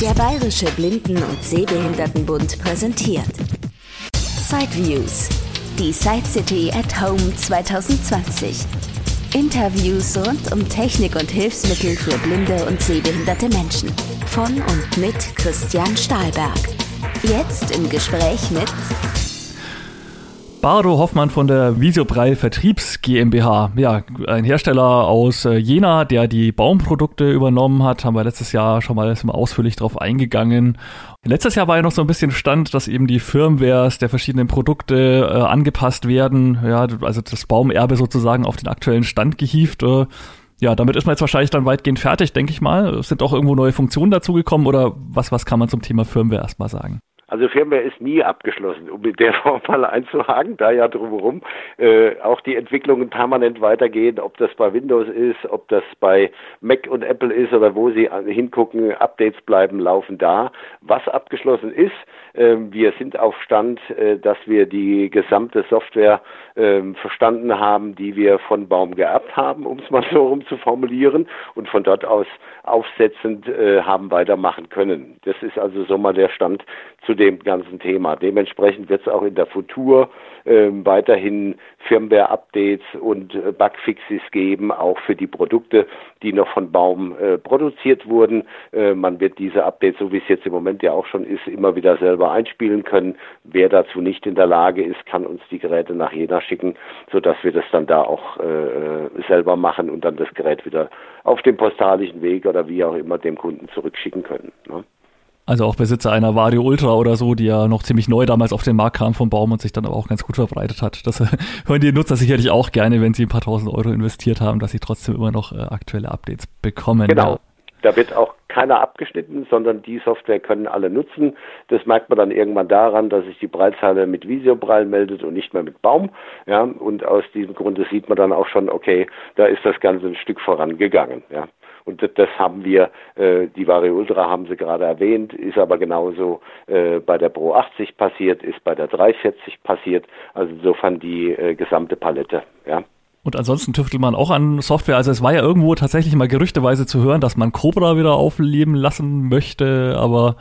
Der Bayerische Blinden- und Sehbehindertenbund präsentiert Sideviews, die Side City at Home 2020. Interviews rund um Technik und Hilfsmittel für blinde und sehbehinderte Menschen. Von und mit Christian Stahlberg. Jetzt im Gespräch mit Bardo Hoffmann von der Visiobrei Vertriebs GmbH. Ja, ein Hersteller aus äh, Jena, der die Baumprodukte übernommen hat, haben wir letztes Jahr schon mal ausführlich drauf eingegangen. Letztes Jahr war ja noch so ein bisschen Stand, dass eben die Firmwares der verschiedenen Produkte äh, angepasst werden. Ja, also das Baumerbe sozusagen auf den aktuellen Stand gehievt. Äh, ja, damit ist man jetzt wahrscheinlich dann weitgehend fertig, denke ich mal. Sind auch irgendwo neue Funktionen dazugekommen oder was, was kann man zum Thema Firmware erstmal sagen? Also Firmware ist nie abgeschlossen, um mit der Form mal einzuhaken, da ja drumherum äh, auch die Entwicklungen permanent weitergehen, ob das bei Windows ist, ob das bei Mac und Apple ist oder wo sie hingucken, Updates bleiben, laufen da. Was abgeschlossen ist, äh, wir sind auf Stand, äh, dass wir die gesamte Software äh, verstanden haben, die wir von Baum geerbt haben, um es mal so rum zu formulieren, und von dort aus aufsetzend äh, haben weitermachen können. Das ist also so mal der Stand zu dem ganzen Thema. Dementsprechend wird es auch in der Futur äh, weiterhin Firmware-Updates und äh, Bugfixes geben, auch für die Produkte, die noch von Baum äh, produziert wurden. Äh, man wird diese Updates, so wie es jetzt im Moment ja auch schon ist, immer wieder selber einspielen können. Wer dazu nicht in der Lage ist, kann uns die Geräte nach Jena schicken, sodass wir das dann da auch äh, selber machen und dann das Gerät wieder auf dem postalischen Weg oder wie auch immer dem Kunden zurückschicken können. Ne? Also auch Besitzer einer Vario Ultra oder so, die ja noch ziemlich neu damals auf den Markt kam vom Baum und sich dann aber auch ganz gut verbreitet hat. Das hören die Nutzer sicherlich auch gerne, wenn sie ein paar tausend Euro investiert haben, dass sie trotzdem immer noch äh, aktuelle Updates bekommen. Genau. Ja. Da wird auch keiner abgeschnitten, sondern die Software können alle nutzen. Das merkt man dann irgendwann daran, dass sich die Breitzeile mit Visiobrall meldet und nicht mehr mit Baum. Ja, und aus diesem Grunde sieht man dann auch schon, okay, da ist das Ganze ein Stück vorangegangen. Ja. Und das haben wir, äh, die Vario Ultra haben Sie gerade erwähnt, ist aber genauso äh, bei der Pro 80 passiert, ist bei der 340 passiert. Also insofern die äh, gesamte Palette. Ja. Und ansonsten tüftelt man auch an Software. Also es war ja irgendwo tatsächlich mal gerüchteweise zu hören, dass man Cobra wieder aufleben lassen möchte, aber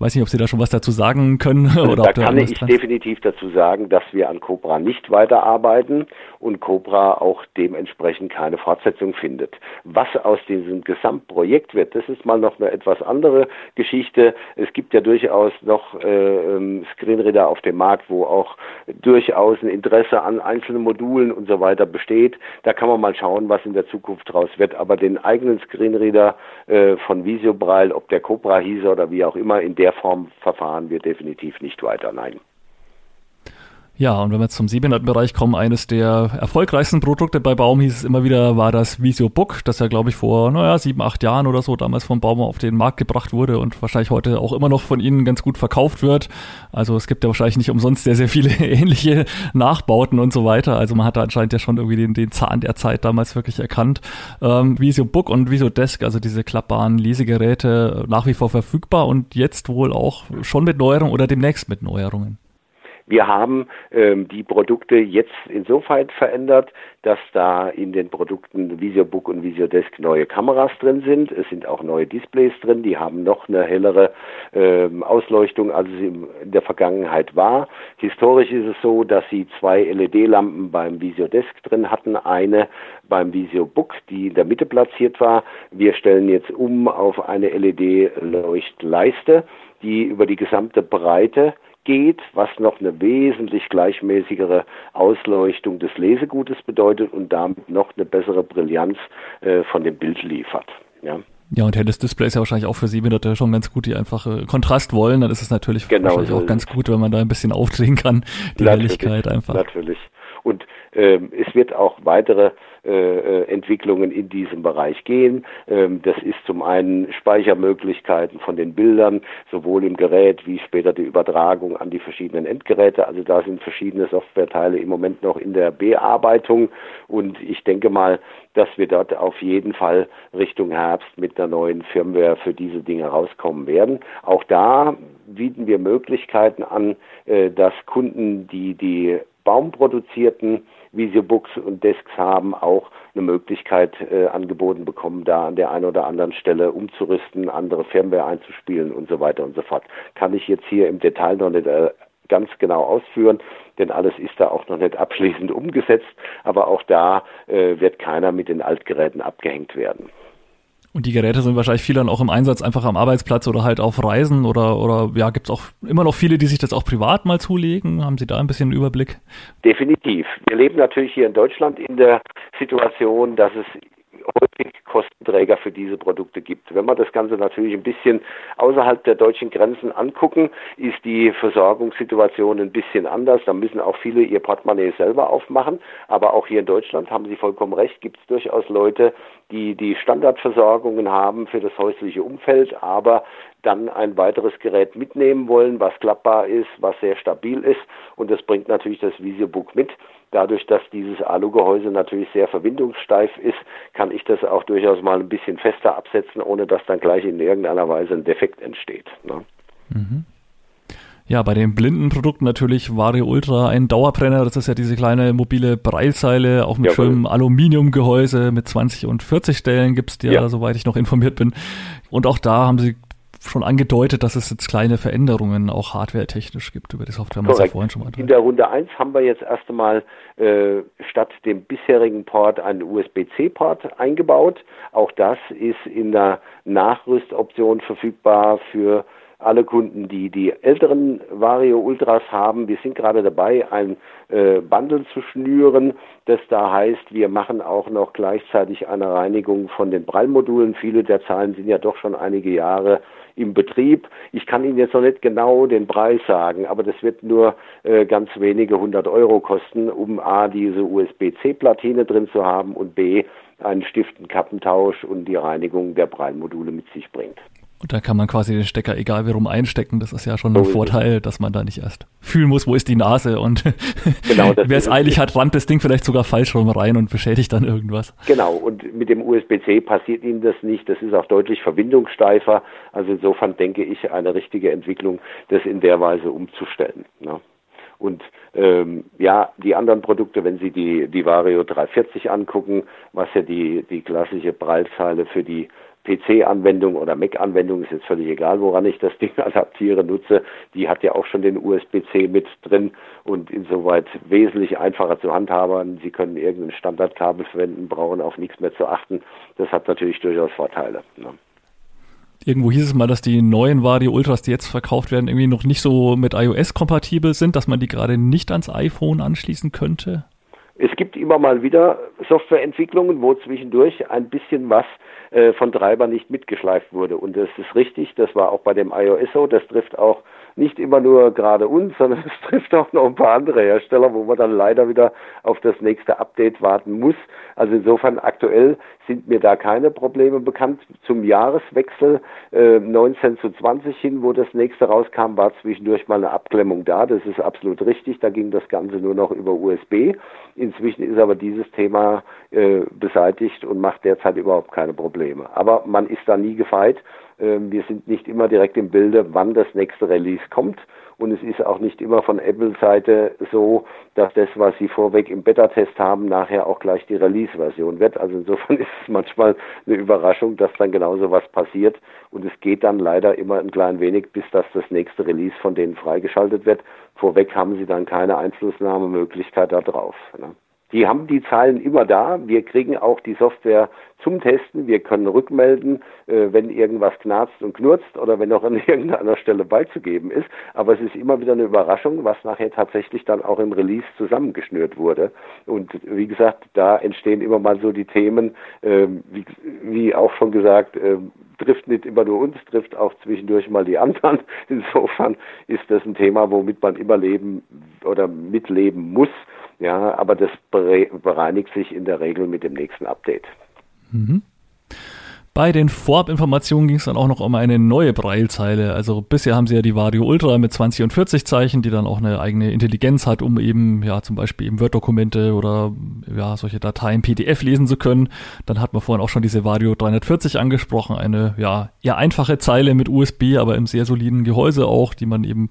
weiß nicht, ob Sie da schon was dazu sagen können. Also oder da kann ich dran... definitiv dazu sagen, dass wir an Cobra nicht weiterarbeiten und Cobra auch dementsprechend keine Fortsetzung findet. Was aus diesem Gesamtprojekt wird, das ist mal noch eine etwas andere Geschichte. Es gibt ja durchaus noch äh, ähm, Screenreader auf dem Markt, wo auch durchaus ein Interesse an einzelnen Modulen und so weiter besteht. Da kann man mal schauen, was in der Zukunft draus wird. Aber den eigenen Screenreader äh, von Visiobraille, ob der Cobra hieße oder wie auch immer, in der Form verfahren wir definitiv nicht weiter. Nein. Ja, und wenn wir zum Sehbehindertenbereich kommen, eines der erfolgreichsten Produkte bei Baum hieß es immer wieder, war das Visio Book, das ja, glaube ich, vor, naja, sieben, acht Jahren oder so damals vom Baum auf den Markt gebracht wurde und wahrscheinlich heute auch immer noch von Ihnen ganz gut verkauft wird. Also es gibt ja wahrscheinlich nicht umsonst sehr, sehr viele ähnliche Nachbauten und so weiter. Also man hat da anscheinend ja schon irgendwie den, den Zahn der Zeit damals wirklich erkannt. Ähm, Visio Book und Visio Desk, also diese klappbaren Lesegeräte, nach wie vor verfügbar und jetzt wohl auch schon mit Neuerungen oder demnächst mit Neuerungen. Wir haben ähm, die Produkte jetzt insofern verändert, dass da in den Produkten VisioBook und VisioDesk neue Kameras drin sind. Es sind auch neue Displays drin, die haben noch eine hellere ähm, Ausleuchtung, als es in der Vergangenheit war. Historisch ist es so, dass sie zwei LED-Lampen beim VisioDesk drin hatten, eine beim VisioBook, die in der Mitte platziert war. Wir stellen jetzt um auf eine LED-Leuchtleiste, die über die gesamte Breite geht, was noch eine wesentlich gleichmäßigere Ausleuchtung des Lesegutes bedeutet und damit noch eine bessere Brillanz äh, von dem Bild liefert. Ja. Ja, und helles Display ist ja wahrscheinlich auch für Sehbehinderte schon ganz gut, die einfach äh, Kontrast wollen. Dann ist es natürlich genau wahrscheinlich so auch ganz gut, wenn man da ein bisschen aufdrehen kann, die natürlich, Helligkeit einfach. Natürlich. Und es wird auch weitere äh, äh, Entwicklungen in diesem Bereich gehen. Ähm, das ist zum einen Speichermöglichkeiten von den Bildern, sowohl im Gerät wie später die Übertragung an die verschiedenen Endgeräte. Also da sind verschiedene Softwareteile im Moment noch in der Bearbeitung und ich denke mal, dass wir dort auf jeden Fall Richtung Herbst mit einer neuen Firmware für diese Dinge rauskommen werden. Auch da bieten wir Möglichkeiten an, äh, dass Kunden, die die baumproduzierten Visiobooks und Desks haben, auch eine Möglichkeit äh, angeboten bekommen, da an der einen oder anderen Stelle umzurüsten, andere Firmware einzuspielen und so weiter und so fort. Kann ich jetzt hier im Detail noch nicht äh, ganz genau ausführen, denn alles ist da auch noch nicht abschließend umgesetzt, aber auch da äh, wird keiner mit den Altgeräten abgehängt werden. Und die Geräte sind wahrscheinlich viele dann auch im Einsatz einfach am Arbeitsplatz oder halt auf Reisen oder, oder ja, gibt es auch immer noch viele, die sich das auch privat mal zulegen? Haben Sie da ein bisschen Überblick? Definitiv. Wir leben natürlich hier in Deutschland in der Situation, dass es häufig Kostenträger für diese Produkte gibt. Wenn wir das Ganze natürlich ein bisschen außerhalb der deutschen Grenzen angucken, ist die Versorgungssituation ein bisschen anders. Da müssen auch viele ihr Portemonnaie selber aufmachen. Aber auch hier in Deutschland haben Sie vollkommen recht, gibt es durchaus Leute, die die Standardversorgungen haben für das häusliche Umfeld, aber dann ein weiteres Gerät mitnehmen wollen, was klappbar ist, was sehr stabil ist. Und das bringt natürlich das Visiobook mit. Dadurch, dass dieses Alugehäuse natürlich sehr verwindungssteif ist, kann ich das auch durchaus mal ein bisschen fester absetzen, ohne dass dann gleich in irgendeiner Weise ein Defekt entsteht. Ne? Mhm. Ja, bei den blinden Produkten natürlich Vario Ultra ein Dauerbrenner. Das ist ja diese kleine mobile Breilseile, auch mit schönem Aluminiumgehäuse mit 20 und 40 Stellen gibt's die ja. soweit ich noch informiert bin. Und auch da haben sie schon angedeutet, dass es jetzt kleine Veränderungen auch hardware-technisch gibt über die Software. Korrekt. Ja vorhin schon mal In der Runde 1 haben wir jetzt erst einmal äh, statt dem bisherigen Port einen USB-C-Port eingebaut. Auch das ist in der Nachrüstoption verfügbar für alle Kunden, die die älteren Vario Ultras haben. Wir sind gerade dabei, ein äh, Bundle zu schnüren, das da heißt, wir machen auch noch gleichzeitig eine Reinigung von den Prallmodulen. Viele der Zahlen sind ja doch schon einige Jahre im Betrieb. Ich kann Ihnen jetzt noch nicht genau den Preis sagen, aber das wird nur äh, ganz wenige hundert Euro kosten, um A, diese USB-C-Platine drin zu haben und B, einen Stiftenkappentausch und die Reinigung der Prallmodule mit sich bringt. Und da kann man quasi den Stecker egal wie rum einstecken. Das ist ja schon ein so Vorteil, dass man da nicht erst fühlen muss, wo ist die Nase und genau, wer es eilig hat, rammt das Ding vielleicht sogar falsch rum rein und beschädigt dann irgendwas. Genau, und mit dem USB-C passiert Ihnen das nicht. Das ist auch deutlich verbindungssteifer. Also insofern denke ich, eine richtige Entwicklung, das in der Weise umzustellen. Ne? Und ähm, ja, die anderen Produkte, wenn Sie die, die Vario 340 angucken, was ja die, die klassische Prallzeile für die PC-Anwendung oder Mac-Anwendung, ist jetzt völlig egal, woran ich das Ding adaptiere, nutze, die hat ja auch schon den USB-C mit drin und insoweit wesentlich einfacher zu handhaben. Sie können irgendein Standardkabel verwenden, brauchen auf nichts mehr zu achten. Das hat natürlich durchaus Vorteile. Ne? Irgendwo hieß es mal, dass die neuen Vario Ultras, die jetzt verkauft werden, irgendwie noch nicht so mit iOS kompatibel sind, dass man die gerade nicht ans iPhone anschließen könnte. Es gibt immer mal wieder Softwareentwicklungen, wo zwischendurch ein bisschen was äh, von Treibern nicht mitgeschleift wurde. Und das ist richtig, das war auch bei dem iOS so, das trifft auch nicht immer nur gerade uns, sondern es trifft auch noch ein paar andere Hersteller, wo man dann leider wieder auf das nächste Update warten muss. Also insofern aktuell sind mir da keine Probleme bekannt. Zum Jahreswechsel äh, 19 zu 20 hin, wo das nächste rauskam, war zwischendurch mal eine Abklemmung da. Das ist absolut richtig. Da ging das Ganze nur noch über USB. Inzwischen ist aber dieses Thema äh, beseitigt und macht derzeit überhaupt keine Probleme. Aber man ist da nie gefeit. Ähm, wir sind nicht immer direkt im Bilde, wann das nächste Release kommt. Und es ist auch nicht immer von Apple-Seite so, dass das, was sie vorweg im Beta-Test haben, nachher auch gleich die Release-Version wird. Also insofern ist es manchmal eine Überraschung, dass dann genauso was passiert. Und es geht dann leider immer ein klein wenig, bis das das nächste Release von denen freigeschaltet wird. Vorweg haben sie dann keine Einflussnahmemöglichkeit darauf. Ne? Die haben die Zahlen immer da. Wir kriegen auch die Software zum Testen. Wir können rückmelden, äh, wenn irgendwas knarzt und knurzt oder wenn noch an irgendeiner Stelle beizugeben ist. Aber es ist immer wieder eine Überraschung, was nachher tatsächlich dann auch im Release zusammengeschnürt wurde. Und wie gesagt, da entstehen immer mal so die Themen, äh, wie, auch schon gesagt, äh, trifft nicht immer nur uns, trifft auch zwischendurch mal die anderen. Insofern ist das ein Thema, womit man immer leben oder mitleben muss. Ja, aber das bereinigt sich in der Regel mit dem nächsten Update. Mhm. Bei den Vorabinformationen ging es dann auch noch um eine neue Braillezeile. Also bisher haben sie ja die Vario Ultra mit 20 und 40 Zeichen, die dann auch eine eigene Intelligenz hat, um eben ja zum Beispiel eben Word-Dokumente oder ja solche Dateien PDF lesen zu können. Dann hat man vorhin auch schon diese Vario 340 angesprochen, eine ja eher einfache Zeile mit USB, aber im sehr soliden Gehäuse auch, die man eben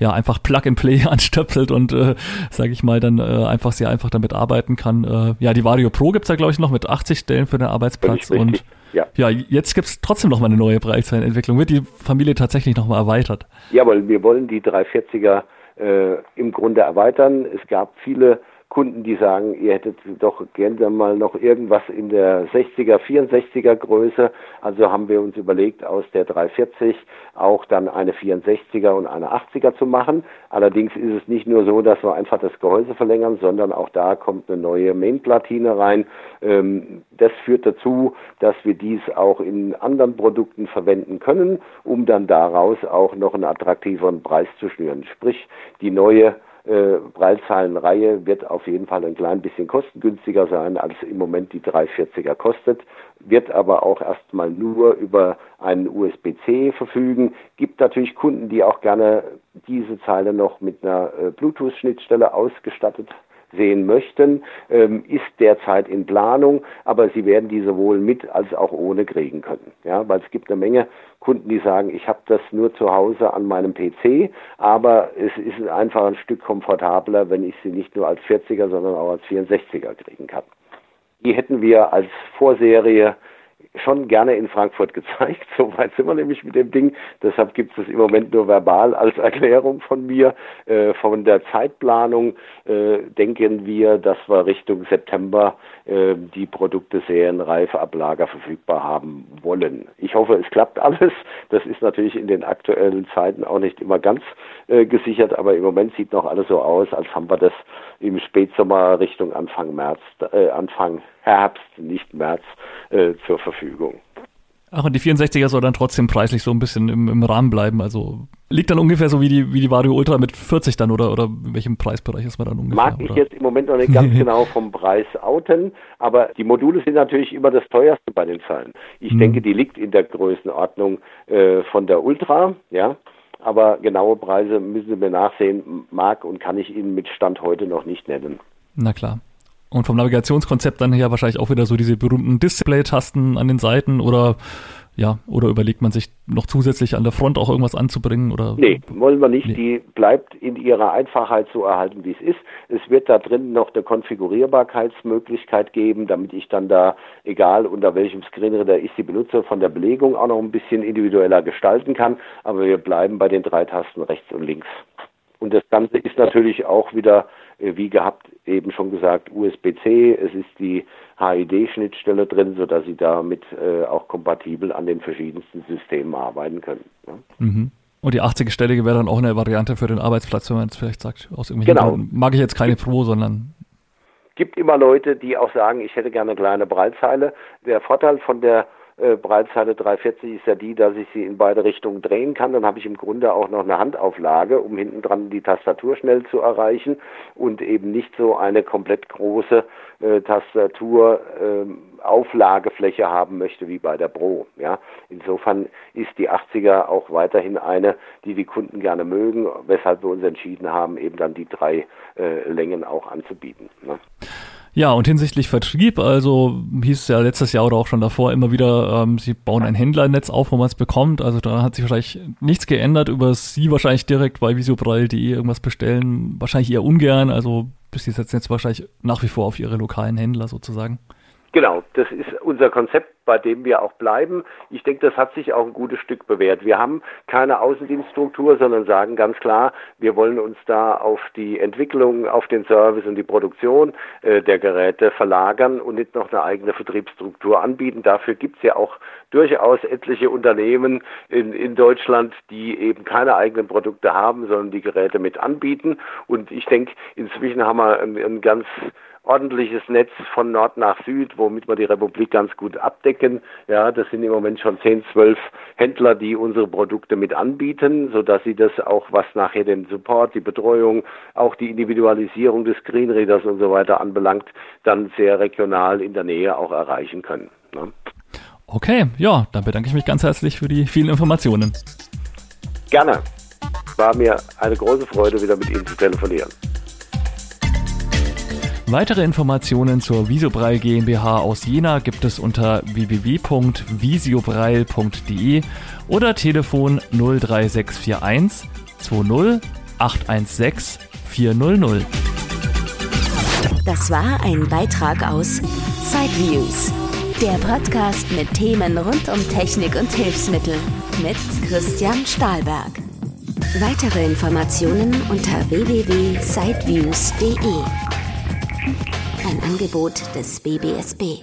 ja einfach Plug and Play anstöpselt und äh, sage ich mal dann äh, einfach sehr einfach damit arbeiten kann. Äh, ja, die Vario Pro gibt's ja glaube ich noch mit 80 Stellen für den Arbeitsplatz und ja. ja, jetzt gibt es trotzdem noch mal eine neue Bereichsentwicklung. Wird die Familie tatsächlich noch mal erweitert? Jawohl, wir wollen die 340er äh, im Grunde erweitern. Es gab viele Kunden, die sagen, ihr hättet doch gerne mal noch irgendwas in der 60er, 64er Größe. Also haben wir uns überlegt, aus der 340 auch dann eine 64er und eine 80er zu machen. Allerdings ist es nicht nur so, dass wir einfach das Gehäuse verlängern, sondern auch da kommt eine neue Mainplatine rein. Ähm, das führt dazu, dass wir dies auch in anderen Produkten verwenden können, um dann daraus auch noch einen attraktiveren Preis zu schnüren. Sprich, die neue äh, Breilzahlenreihe wird auf jeden Fall ein klein bisschen kostengünstiger sein, als im Moment die 340er kostet, wird aber auch erstmal nur über einen USB-C verfügen. Gibt natürlich Kunden, die auch gerne diese Zeile noch mit einer äh, Bluetooth-Schnittstelle ausgestattet sehen möchten, ähm, ist derzeit in Planung, aber sie werden die sowohl mit als auch ohne kriegen können. Ja, weil es gibt eine Menge Kunden, die sagen, ich habe das nur zu Hause an meinem PC, aber es ist einfach ein Stück komfortabler, wenn ich sie nicht nur als 40er, sondern auch als 64er kriegen kann. Die hätten wir als Vorserie schon gerne in Frankfurt gezeigt. So weit sind wir nämlich mit dem Ding. Deshalb gibt es im Moment nur verbal als Erklärung von mir. Äh, von der Zeitplanung äh, denken wir, dass wir Richtung September äh, die Produkte serienreif ab Lager verfügbar haben wollen. Ich hoffe, es klappt alles. Das ist natürlich in den aktuellen Zeiten auch nicht immer ganz äh, gesichert, aber im Moment sieht noch alles so aus, als haben wir das im Spätsommer Richtung Anfang März, äh, Anfang Herbst, nicht März, äh, zur Verfügung. Ach, und die 64er soll dann trotzdem preislich so ein bisschen im, im Rahmen bleiben. Also liegt dann ungefähr so wie die, wie die Vario Ultra mit 40 dann oder, oder in welchem Preisbereich ist man dann ungefähr? Mag ich jetzt im Moment noch nicht ganz genau vom Preis outen, aber die Module sind natürlich immer das teuerste bei den Zahlen. Ich hm. denke, die liegt in der Größenordnung äh, von der Ultra, ja. Aber genaue Preise müssen Sie mir nachsehen, mag und kann ich Ihnen mit Stand heute noch nicht nennen. Na klar. Und vom Navigationskonzept dann her wahrscheinlich auch wieder so diese berühmten Display-Tasten an den Seiten oder ja, oder überlegt man sich noch zusätzlich an der Front auch irgendwas anzubringen? Oder? Nee, wollen wir nicht. Nee. Die bleibt in ihrer Einfachheit so erhalten, wie es ist. Es wird da drin noch eine Konfigurierbarkeitsmöglichkeit geben, damit ich dann da, egal unter welchem Screenreader ich sie benutze, von der Belegung auch noch ein bisschen individueller gestalten kann. Aber wir bleiben bei den drei Tasten rechts und links. Und das Ganze ist natürlich auch wieder, wie gehabt, eben schon gesagt, USB-C. Es ist die HID-Schnittstelle drin, sodass Sie damit äh, auch kompatibel an den verschiedensten Systemen arbeiten können. Ja. Mhm. Und die 80-stellige wäre dann auch eine Variante für den Arbeitsplatz, wenn man jetzt vielleicht sagt, aus irgendwelchen genau. Gründen mag ich jetzt keine Pro, sondern gibt immer Leute, die auch sagen, ich hätte gerne eine kleine Breitzeile. Der Vorteil von der äh, Breitseite 340 ist ja die, dass ich sie in beide Richtungen drehen kann. Dann habe ich im Grunde auch noch eine Handauflage, um hinten dran die Tastatur schnell zu erreichen und eben nicht so eine komplett große äh, Tastatur äh, Auflagefläche haben möchte wie bei der Pro. Ja, insofern ist die 80er auch weiterhin eine, die die Kunden gerne mögen, weshalb wir uns entschieden haben, eben dann die drei äh, Längen auch anzubieten. Ne? Ja, und hinsichtlich Vertrieb, also hieß es ja letztes Jahr oder auch schon davor immer wieder, ähm, sie bauen ein Händlernetz auf, wo man es bekommt. Also da hat sich wahrscheinlich nichts geändert. Über sie wahrscheinlich direkt bei visiobraille.de irgendwas bestellen. Wahrscheinlich eher ungern. Also bis sie setzen jetzt wahrscheinlich nach wie vor auf ihre lokalen Händler sozusagen. Genau, das ist unser Konzept, bei dem wir auch bleiben. Ich denke, das hat sich auch ein gutes Stück bewährt. Wir haben keine Außendienststruktur, sondern sagen ganz klar, wir wollen uns da auf die Entwicklung, auf den Service und die Produktion äh, der Geräte verlagern und nicht noch eine eigene Vertriebsstruktur anbieten. Dafür gibt es ja auch durchaus etliche Unternehmen in, in Deutschland, die eben keine eigenen Produkte haben, sondern die Geräte mit anbieten. Und ich denke, inzwischen haben wir ein, ein ganz ordentliches Netz von Nord nach Süd, womit wir die Republik ganz gut abdecken. Ja, das sind im Moment schon 10, 12 Händler, die unsere Produkte mit anbieten, sodass sie das auch, was nachher den Support, die Betreuung, auch die Individualisierung des Screenreaders und so weiter anbelangt, dann sehr regional in der Nähe auch erreichen können. Ne? Okay, ja, dann bedanke ich mich ganz herzlich für die vielen Informationen. Gerne. War mir eine große Freude, wieder mit Ihnen zu telefonieren. Weitere Informationen zur Visobreil GmbH aus Jena gibt es unter www.visiobreil.de oder Telefon 03641 20 816 400. Das war ein Beitrag aus Sideviews, der Podcast mit Themen rund um Technik und Hilfsmittel mit Christian Stahlberg. Weitere Informationen unter www.sideviews.de. Ein Angebot des BBSB.